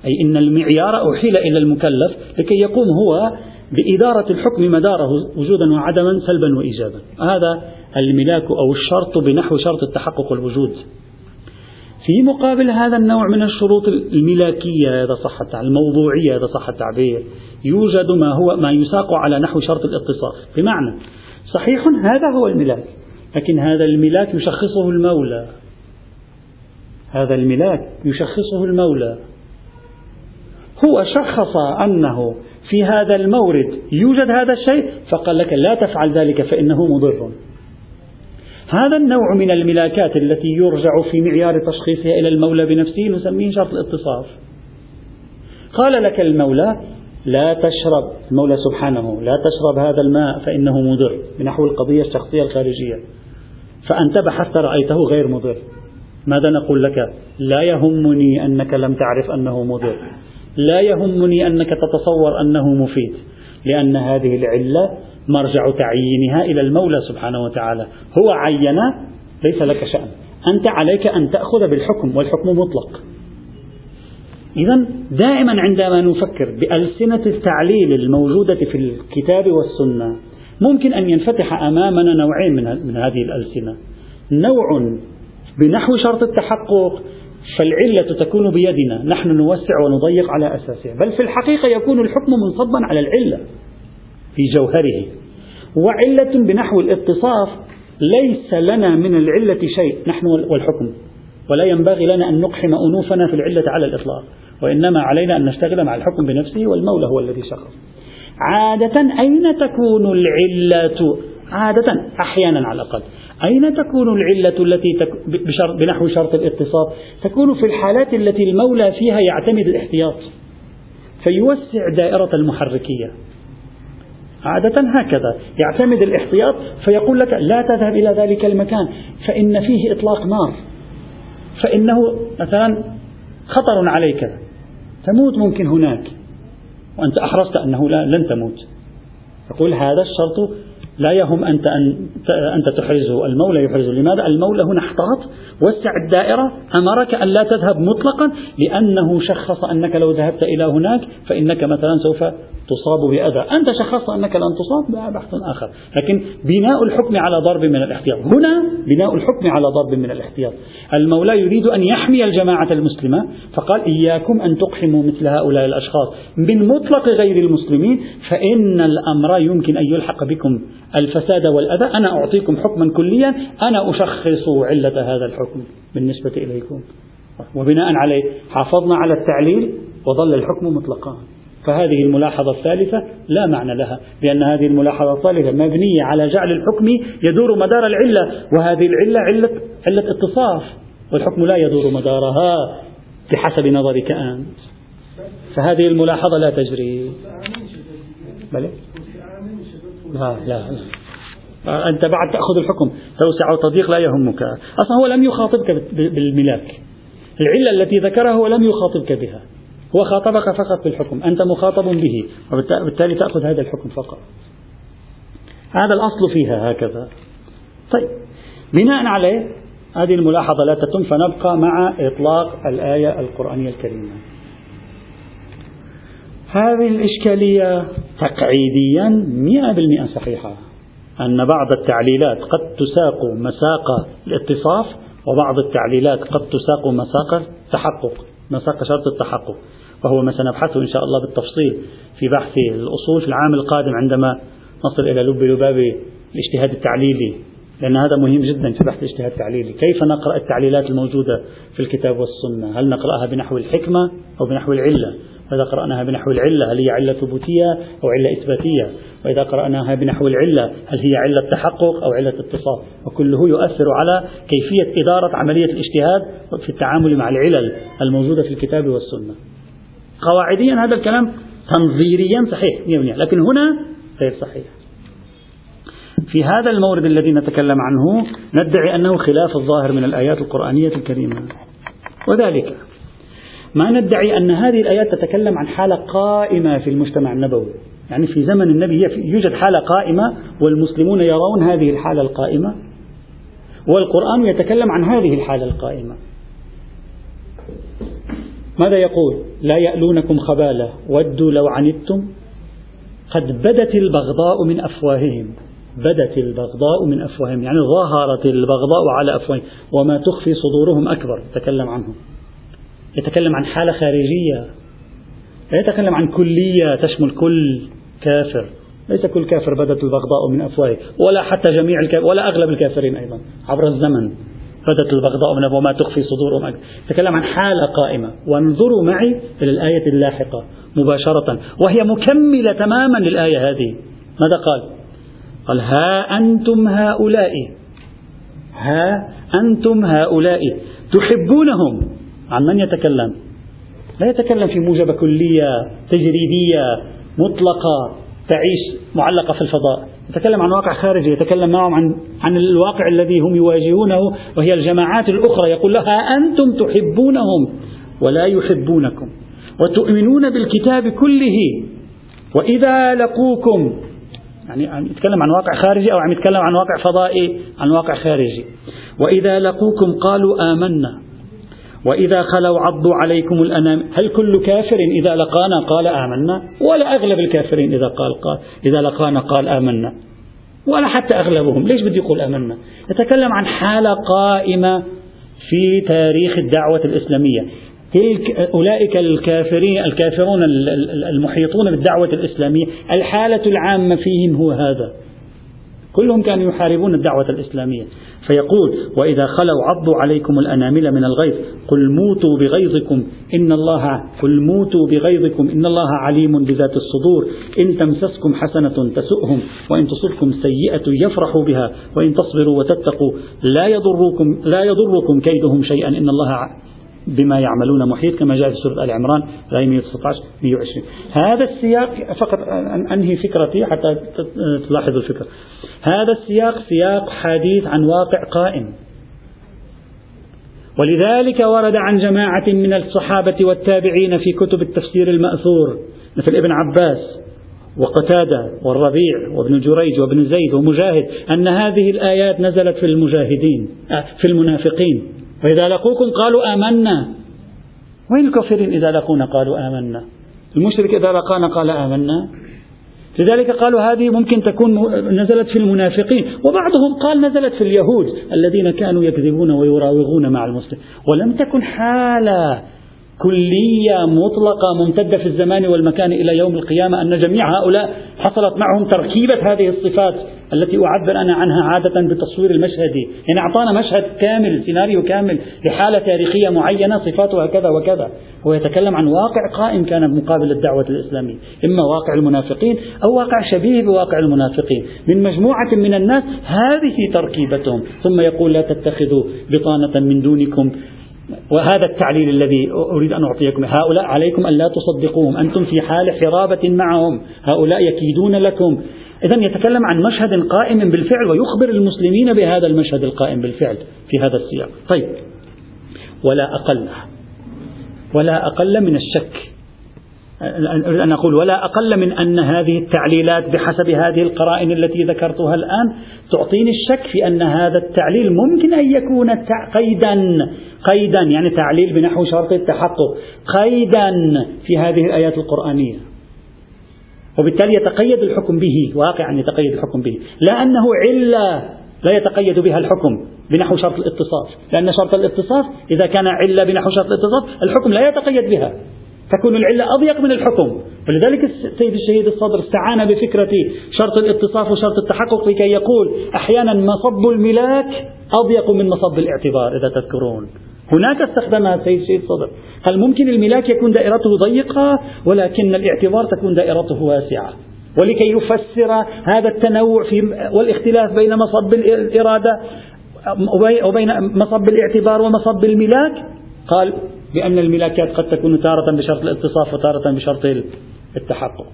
أي إن المعيار أحيل إلى المكلف لكي يقوم هو بإدارة الحكم مداره وجودا وعدما سلبا وإيجابا. هذا الملاك أو الشرط بنحو شرط التحقق والوجود. في مقابل هذا النوع من الشروط الملاكية إذا صح الموضوعية إذا صح التعبير يوجد ما هو ما يساق على نحو شرط الاتصاف بمعنى صحيح هذا هو الملاك لكن هذا الملاك يشخصه المولى. هذا الملاك يشخصه المولى. هو شخص أنه في هذا المورد يوجد هذا الشيء فقال لك لا تفعل ذلك فإنه مضر. هذا النوع من الملاكات التي يرجع في معيار تشخيصها إلى المولى بنفسه نسميه شرط الاتصاف. قال لك المولى لا تشرب. المولى سبحانه لا تشرب هذا الماء فإنه مضر. بنحو القضية الشخصية الخارجية. فأنت بحثت رأيته غير مضر. ماذا نقول لك؟ لا يهمني أنك لم تعرف أنه مضر. لا يهمني أنك تتصور أنه مفيد. لأن هذه العلة مرجع تعيينها إلى المولى سبحانه وتعالى. هو عين ليس لك شأن. أنت عليك أن تأخذ بالحكم والحكم مطلق. إذا دائما عندما نفكر بألسنة التعليل الموجودة في الكتاب والسنة ممكن أن ينفتح أمامنا نوعين من, من هذه الألسنة. نوع بنحو شرط التحقق فالعلة تكون بيدنا. نحن نوسع ونضيق على أساسها. بل في الحقيقة يكون الحكم منصبا على العلة. في جوهره. وعلة بنحو الاتصاف ليس لنا من العلة شيء. نحن والحكم. ولا ينبغي لنا أن نقحم أنوفنا في العلة على الإطلاق. وإنما علينا أن نشتغل مع الحكم بنفسه والمولى هو الذي شخص. عادة أين تكون العلة؟ عادة أحيانا على الأقل. أين تكون العلة التي تك بنحو شرط الاتصاف؟ تكون في الحالات التي المولى فيها يعتمد الاحتياط. فيوسع دائرة المحركية. عادة هكذا. يعتمد الاحتياط فيقول لك لا تذهب إلى ذلك المكان فإن فيه إطلاق نار. فإنه مثلا خطر عليك. تموت ممكن هناك. وأنت أحرصت أنه لا لن تموت. يقول هذا الشرط لا يهم أنت أن أنت تحرزه. المولى يحرزه. لماذا؟ المولى هنا احتاط وسع الدائرة أمرك أن لا تذهب مطلقا لأنه شخص أنك لو ذهبت إلى هناك فإنك مثلا سوف تصاب بأذى. أنت شخصت أنك لن تصاب؟ بحث آخر. لكن بناء الحكم على ضرب من الاحتياط. هنا بناء الحكم على ضرب من الاحتياط. المولى يريد أن يحمي الجماعة المسلمة فقال إياكم أن تقحموا مثل هؤلاء الأشخاص. من مطلق غير المسلمين فإن الأمر يمكن أن يلحق بكم. الفساد والأذى أنا أعطيكم حكما كليا. أنا أشخص علة هذا الحكم. بالنسبة إليكم وبناء عليه حافظنا على التعليل وظل الحكم مطلقا فهذه الملاحظة الثالثة لا معنى لها لأن هذه الملاحظة الثالثة مبنية على جعل الحكم يدور مدار العلة وهذه العلة علة, علة اتصاف والحكم لا يدور مدارها بحسب نظرك أنت فهذه الملاحظة لا تجري بلى؟ لا لا, لا. أنت بعد تأخذ الحكم. توسع وتضييق لا يهمك. أصلا هو لم يخاطبك بالملاك. العلة التي ذكرها هو لم يخاطبك بها. هو خاطبك فقط بالحكم. أنت مخاطب به. وبالتالي تأخذ هذا الحكم فقط. هذا الأصل فيها هكذا. طيب. بناء عليه هذه الملاحظة لا تتم فنبقى مع إطلاق الآية القرآنية الكريمة. هذه الإشكالية تقعيديا مئة بالمئة صحيحة. أن بعض التعليلات قد تساق مساق الاتصاف وبعض التعليلات قد تساق مساق التحقق مساق شرط التحقق. وهو ما سنبحثه إن شاء الله بالتفصيل في بحث الأصول في العام القادم عندما نصل إلى لب لباب الاجتهاد التعليلي. لأن هذا مهم جدا في بحث الاجتهاد التعليلي. كيف نقرأ التعليلات الموجودة في الكتاب والسنة؟ هل نقرأها بنحو الحكمة أو بنحو العلة؟ وإذا قرأناها بنحو العلة؟ هل هي علة ثبوتية أو علة إثباتية؟ وإذا قرأناها بنحو العلة هل هي علة تحقق أو علة اتصال؟ وكله يؤثر على كيفية إدارة عملية الاجتهاد في التعامل مع العلل الموجودة في الكتاب والسنة. قواعديا هذا الكلام تنظيريا صحيح لكن هنا غير صحيح. في هذا المورد الذي نتكلم عنه ندعي أنه خلاف الظاهر من الآيات القرآنية الكريمة. وذلك ما ندعي أن هذه الآيات تتكلم عن حالة قائمة في المجتمع النبوي. يعني في زمن النبي يوجد حالة قائمة والمسلمون يرون هذه الحالة القائمة. والقرآن يتكلم عن هذه الحالة القائمة. ماذا يقول؟ لا يألونكم خبالة ودوا لو عنتم. قد بدت البغضاء من أفواههم. بدت البغضاء من أفواههم. يعني ظهرت البغضاء على أفواههم. وما تخفي صدورهم أكبر تكلم عنه يتكلم عن حالة خارجية لا يتكلم عن كلية تشمل كل كافر ليس كل كافر بدت البغضاء من أفواهه ولا حتى جميع الكافر ولا أغلب الكافرين أيضا عبر الزمن بدت البغضاء من وما تخفي صدورهم يتكلم عن حالة قائمة. وانظروا معي إلى الآية اللاحقة مباشرة وهي مكملة تماما للآية هذه. ماذا قال؟ قال ها أنتم هؤلاء ها أنتم هؤلاء تحبونهم عن من يتكلم؟ لا يتكلم في موجبة كلية تجريدية مطلقة تعيش معلقة في الفضاء. يتكلم عن واقع خارجي يتكلم معهم عن عن الواقع الذي هم يواجهونه وهي الجماعات الأخرى. يقول لها أنتم تحبونهم ولا يحبونكم وتؤمنون بالكتاب كله وإذا لقوكم. يعني عم يتكلم عن واقع خارجي أو عم يتكلم عن واقع فضائي عن واقع خارجي. وإذا لقوكم قالوا آمنا. وإذا خلوا عضوا عليكم الأنام هل كل كافر إذا لقانا قال آمنا؟ ولا أغلب الكافرين إذا قال, قال إذا لقانا قال آمنا. ولا حتى أغلبهم ليش بدي يقول آمنا؟ يتكلم عن حالة قائمة في تاريخ الدعوة الإسلامية. تلك أولئك الكافرين الكافرون المحيطون بالدعوة الإسلامية الحالة العامة فيهم هو هذا. كلهم كانوا يحاربون الدعوة الإسلامية. فيقول وإذا خلوا عضوا عليكم الأنامل من الغيظ قل موتوا بغيظكم إن الله قل موتوا بغيظكم إن الله عليم بذات الصدور. إن تمسسكم حسنة تسؤهم وإن تصبكم سيئة يفرحوا بها وإن تصبروا وتتقوا لا يضركم لا يضركم كيدهم شيئا إن الله بما يعملون محيط كما جاء في سورة آل عمران الآية 119 120 هذا السياق فقط أنهي فكرتي حتى تلاحظوا الفكرة. هذا السياق سياق حديث عن واقع قائم. ولذلك ورد عن جماعة من الصحابة والتابعين في كتب التفسير المأثور مثل ابن عباس وقتادة والربيع وابن جريج وابن زيد ومجاهد أن هذه الآيات نزلت في المجاهدين آه، في المنافقين. وإذا لقوكم قالوا آمنا. وين الكافرين إذا لقونا قالوا آمنا؟ المشرك إذا لقانا قال آمنا. لذلك قالوا هذه ممكن تكون نزلت في المنافقين. وبعضهم قال نزلت في اليهود الذين كانوا يكذبون ويراوغون مع المسلم ولم تكن حالة كلية مطلقة ممتدة في الزمان والمكان إلى يوم القيامة أن جميع هؤلاء حصلت معهم تركيبة هذه الصفات. التي أعبر أنا عنها عادة بالتصوير المشهدي يعني أعطانا مشهد كامل سيناريو كامل لحالة تاريخية معينة صفاتها كذا وكذا. هو يتكلم عن واقع قائم كان مقابل الدعوة الإسلامية. إما واقع المنافقين أو واقع شبيه بواقع المنافقين. من مجموعة من الناس هذه تركيبتهم. ثم يقول لا تتخذوا بطانة من دونكم. وهذا التعليل الذي أريد أن أعطيكم. هؤلاء عليكم أن لا تصدقوهم. أنتم في حال حرابة معهم. هؤلاء يكيدون لكم. إذا يتكلم عن مشهد قائم بالفعل ويخبر المسلمين بهذا المشهد القائم بالفعل في هذا السياق. طيب. ولا أقل ولا أقل من الشك. أن أقول ولا أقل من أن هذه التعليلات بحسب هذه القرائن التي ذكرتها الآن تعطيني الشك في أن هذا التعليل ممكن أن يكون قيدا قيدا يعني تعليل بنحو شرط التحقق قيدا في هذه الآيات القرآنية. وبالتالي يتقيد الحكم به واقعا يتقيد الحكم به. لا أنه علة لا يتقيد بها الحكم بنحو شرط الاتصاف. لأن شرط الاتصاف إذا كان علة بنحو شرط الاتصاف الحكم لا يتقيد بها. تكون العلة أضيق من الحكم. ولذلك السيد الشهيد الصدر استعان بفكرة شرط الاتصاف وشرط التحقق لكي يقول أحيانا مصب الملاك أضيق من مصب الاعتبار إذا تذكرون. هناك استخدمها السيد الشهيد الصدر. قال ممكن الملاك يكون دائرته ضيقة ولكن الاعتبار تكون دائرته واسعة؟ ولكي يفسر هذا التنوع في والاختلاف بين مصب الإرادة وبين مصب الاعتبار ومصب الملاك؟ قال بأن الملاكات قد تكون تارة بشرط الاتصاف وتارة بشرط التحقق.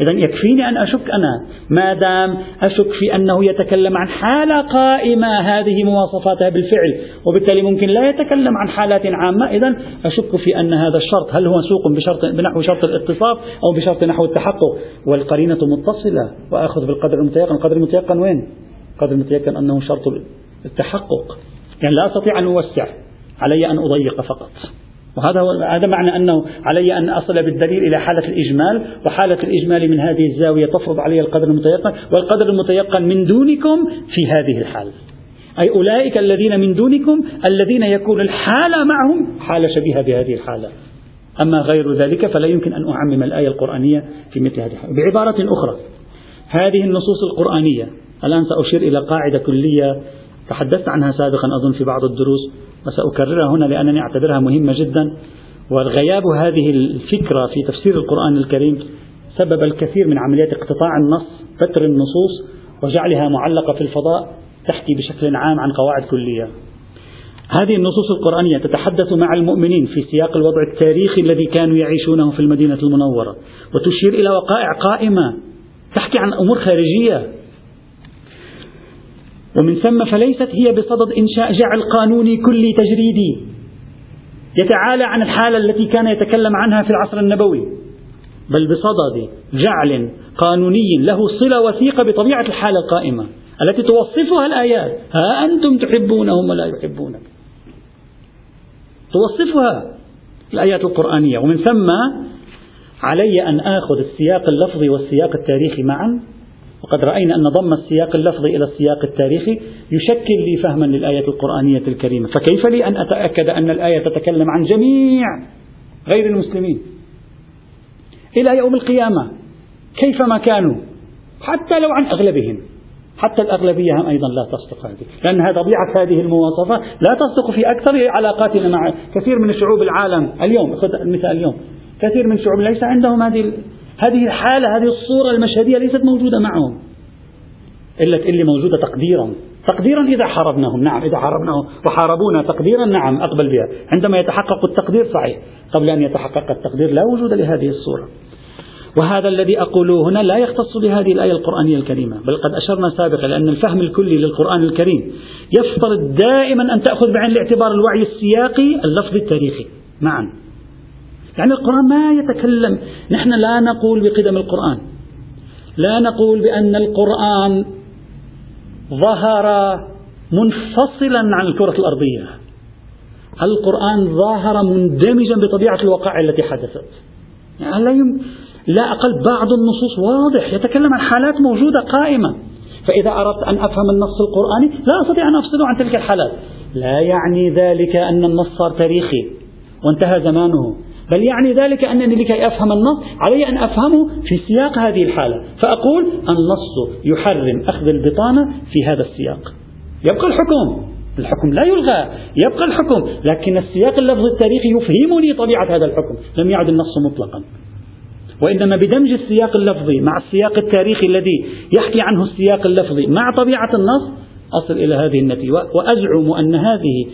إذا يكفيني أن أشك أنا. ما دام أشك في أنه يتكلم عن حالة قائمة هذه مواصفاتها بالفعل وبالتالي ممكن لا يتكلم عن حالات عامة إذا أشك في أن هذا الشرط هل هو مسوق بشرط بنحو شرط الاتصاف أو بشرط نحو التحقق؟ والقرينة متصلة وأخذ بالقدر المتيقن. القدر المتيقن وين؟ القدر المتيقن أنه شرط التحقق. يعني لا أستطيع أن أوسع علي أن أضيق فقط. وهذا هذا معنى أنه علي أن أصل بالدليل إلى حالة الإجمال وحالة الإجمال من هذه الزاوية تفرض علي القدر المتيقن والقدر المتيقن من دونكم في هذه الحالة أي أولئك الذين من دونكم الذين يكون الحالة معهم حالة شبيهة بهذه الحالة. أما غير ذلك فلا يمكن أن أعمم الآية القرآنية في مثل هذه الحالة. بعبارة أخرى هذه النصوص القرآنية الآن سأشير إلى قاعدة كلية تحدثت عنها سابقا أظن في بعض الدروس. وسأكررها هنا لأنني أعتبرها مهمة جدا. وغياب هذه الفكرة في تفسير القرآن الكريم سبب الكثير من عمليات اقتطاع النص فتر النصوص وجعلها معلقة في الفضاء تحكي بشكل عام عن قواعد كلية. هذه النصوص القرآنية تتحدث مع المؤمنين في سياق الوضع التاريخي الذي كانوا يعيشونه في المدينة المنورة وتشير إلى وقائع قائمة تحكي عن أمور خارجية. ومن ثم فليست هي بصدد إنشاء جعل قانوني كلي تجريدي. يتعالى عن الحالة التي كان يتكلم عنها في العصر النبوي. بل بصدد جعل قانوني له صلة وثيقة بطبيعة الحالة القائمة التي توصفها الآيات. ها أنتم تحبونهم ولا يحبونك. توصفها الآيات القرآنية. ومن ثم علي أن آخذ السياق اللفظي والسياق التاريخي معا. وقد رأينا أن ضم السياق اللفظي إلى السياق التاريخي يشكل لي فهما للآية القرآنية الكريمة. فكيف لي أن أتأكد أن الآية تتكلم عن جميع غير المسلمين؟ إلى يوم القيامة كيفما كانوا؟ حتى لو عن أغلبهم. حتى الأغلبية هم أيضا لا تصدق هذه. لأنها طبيعة هذه المواصفة. لا تصدق في أكثر علاقاتنا مع كثير من شعوب العالم اليوم. المثال اليوم. كثير من شعوب ليس عندهم هذه هذه الحالة هذه الصورة المشهدية ليست موجودة معهم. إلا اللي موجودة تقديرا. تقديرا إذا حاربناهم نعم إذا حاربناهم. وحاربونا تقديرا نعم أقبل بها. عندما يتحقق التقدير صحيح. قبل أن يتحقق التقدير لا وجود لهذه الصورة. وهذا الذي أقوله هنا لا يختص بهذه الآية القرآنية الكريمة. بل قد أشرنا سابقا لأن الفهم الكلي للقرآن الكريم يفترض دائما أن تأخذ بعين الاعتبار الوعي السياقي اللفظي التاريخي. معا يعني القرآن ما يتكلم. نحن لا نقول بقدم القرآن. لا نقول بأن القرآن ظهر منفصلا عن الكرة الأرضية. القرآن ظاهر مندمجا بطبيعة الوقائع التي حدثت. يعني لا. لا أقل بعض النصوص واضح. يتكلم عن حالات موجودة قائمة. فإذا أردت أن أفهم النص القرآني لا أستطيع أن أفصله عن تلك الحالات. لا يعني ذلك أن النص صار تاريخي وانتهى زمانه. بل يعني ذلك أنني لكي أفهم النص علي أن أفهمه في سياق هذه الحالة. فأقول النص يحرم أخذ البطانة في هذا السياق. يبقى الحكم. الحكم لا يلغى. يبقى الحكم. لكن السياق اللفظي التاريخي يفهمني طبيعة هذا الحكم. لم يعد النص مطلقا. وإنما بدمج السياق اللفظي مع السياق التاريخي الذي يحكي عنه السياق اللفظي مع طبيعة النص أصل إلى هذه النتيجة. وأزعم أن هذه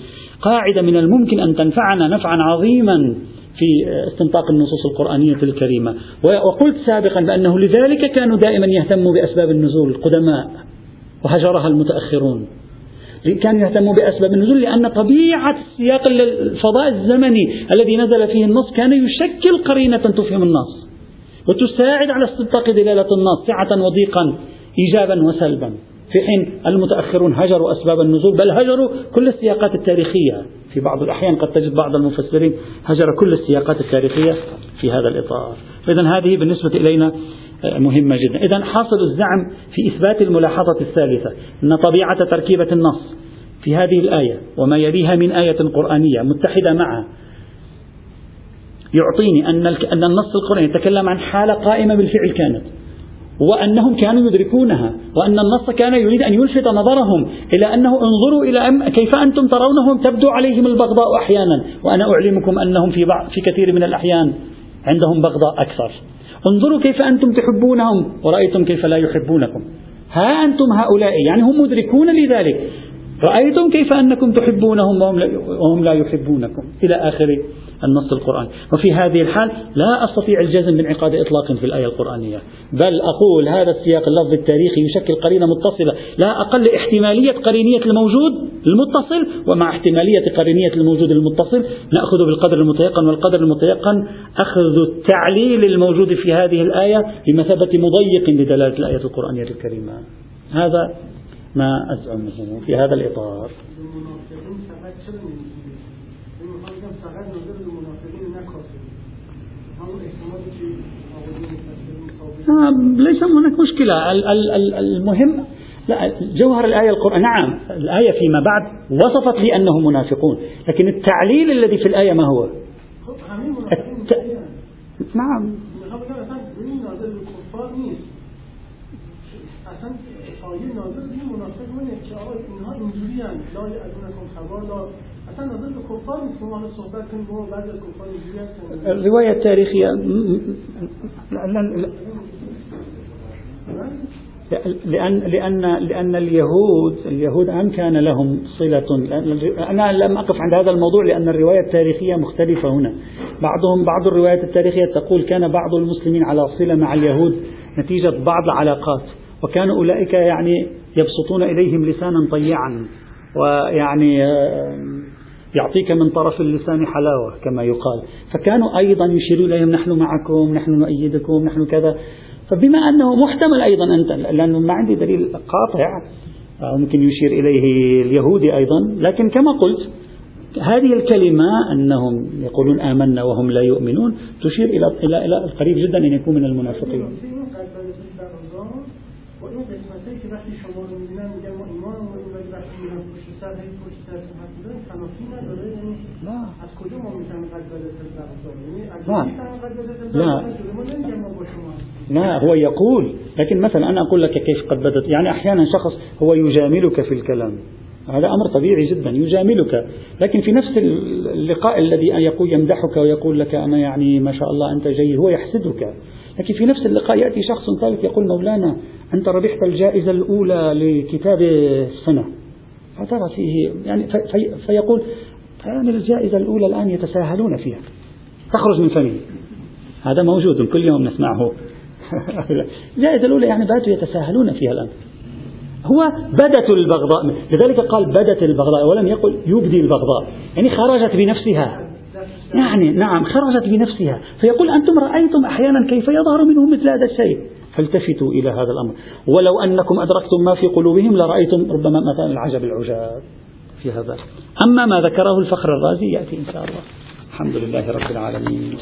قاعدة من الممكن أن تنفعنا نفعا عظيما. في استنطاق النصوص القرآنية الكريمة. وقلت سابقا بأنه لذلك كانوا دائما يهتموا بأسباب النزول القدماء وهجرها المتأخرون. كانوا يهتموا بأسباب النزول لأن طبيعة السياق الفضاء الزمني الذي نزل فيه النص كان يشكل قرينة تفهم النص وتساعد على استنطاق دلالة النص سعة وضيقا إيجابا وسلبا. في حين المتأخرون هجروا أسباب النزول بل هجروا كل السياقات التاريخية. في بعض الأحيان قد تجد بعض المفسرين هجر كل السياقات التاريخية في هذا الإطار. إذا هذه بالنسبة إلينا آه، مهمة جدا. إذا حاصل الزعم في إثبات الملاحظة الثالثة أن طبيعة تركيبة النص في هذه الآية وما يليها من آية قرآنية متحدة معها يعطيني أن النص القرآني يتكلم عن حالة قائمة بالفعل كانت. وأنهم كانوا يدركونها وأن النص كان يريد أن يلفت نظرهم إلى أنه انظروا إلى أم كيف أنتم ترونهم تبدو عليهم البغضاء أحيانا. وأنا أعلمكم أنهم في, بعض في كثير من الأحيان عندهم بغضاء أكثر. انظروا كيف أنتم تحبونهم ورأيتم كيف لا يحبونكم. ها أنتم هؤلاء يعني هم مدركون لذلك. رأيتم كيف أنكم تحبونهم وهم لا يحبونكم. إلى آخر النص القرآني. وفي هذه الحال لا أستطيع الجزم بانعقاد إطلاق في الآية القرآنية. بل أقول هذا السياق اللفظي التاريخي يشكل قرينة متصلة. لا أقل احتمالية قرينية الموجود المتصل ومع احتمالية قرينية الموجود المتصل نأخذ بالقدر المتيقن والقدر المتيقن أخذ التعليل الموجود في هذه الآية بمثابة مضيق لدلالة الآية القرآنية الكريمة. هذا ما أزعمه في هذا الإطار. ليس هناك مشكلة. المهم لا جوهر الآية القرآن. نعم الآية فيما بعد وصفت لي أنهم منافقون لكن التعليل الذي في الآية ما هو؟ الت... نعم. الرواية التاريخية لأن لأن لأن اليهود اليهود أن كان لهم صلة. أنا لم أقف عند هذا الموضوع لأن الرواية التاريخية مختلفة هنا. بعضهم بعض الروايات التاريخية تقول كان بعض المسلمين على صلة مع اليهود نتيجة بعض العلاقات. وكانوا أولئك يعني يبسطون إليهم لسانا طيعا. ويعني يعطيك من طرف اللسان حلاوة كما يقال فكانوا أيضا يشيرون إليهم نحن معكم نحن نؤيدكم نحن كذا فبما أنه محتمل أيضا أنت لأنه ما عندي دليل قاطع ممكن يشير إليه اليهودي أيضا لكن كما قلت هذه الكلمة أنهم يقولون آمنا وهم لا يؤمنون تشير إلى إلى إلى قريب جدا أن يكون من المنافقين. لا. لا. لا. هو يقول لكن مثلا أنا أقول لك كيف قد بدت. يعني أحيانا شخص هو يجاملك في الكلام. هذا أمر طبيعي جدا يجاملك. لكن في نفس اللقاء الذي يقول يمدحك ويقول لك أنا يعني ما شاء الله أنت جيد هو يحسدك. لكن في نفس اللقاء يأتي شخص ثالث يقول مولانا أنت ربحت الجائزة الأولى لكتاب السنة. فترى فيه يعني في فيقول يعني الجائزة الأولى الآن يتساهلون فيها. تخرج من فمه. هذا موجود كل يوم نسمعه. الجائزة الأولى يعني باتوا يتساهلون فيها الآن. هو بدت البغضاء. لذلك قال بدت البغضاء ولم يقل يبدي البغضاء. يعني خرجت بنفسها. يعني نعم خرجت بنفسها. فيقول أنتم رأيتم أحيانا كيف يظهر منهم مثل هذا الشيء. فالتفتوا إلى هذا الأمر. ولو أنكم أدركتم ما في قلوبهم لرأيتم ربما مثلا العجب العجاب. في هذا أما ما ذكره الفخر الرازي يأتي إن شاء الله. الحمد لله رب العالمين.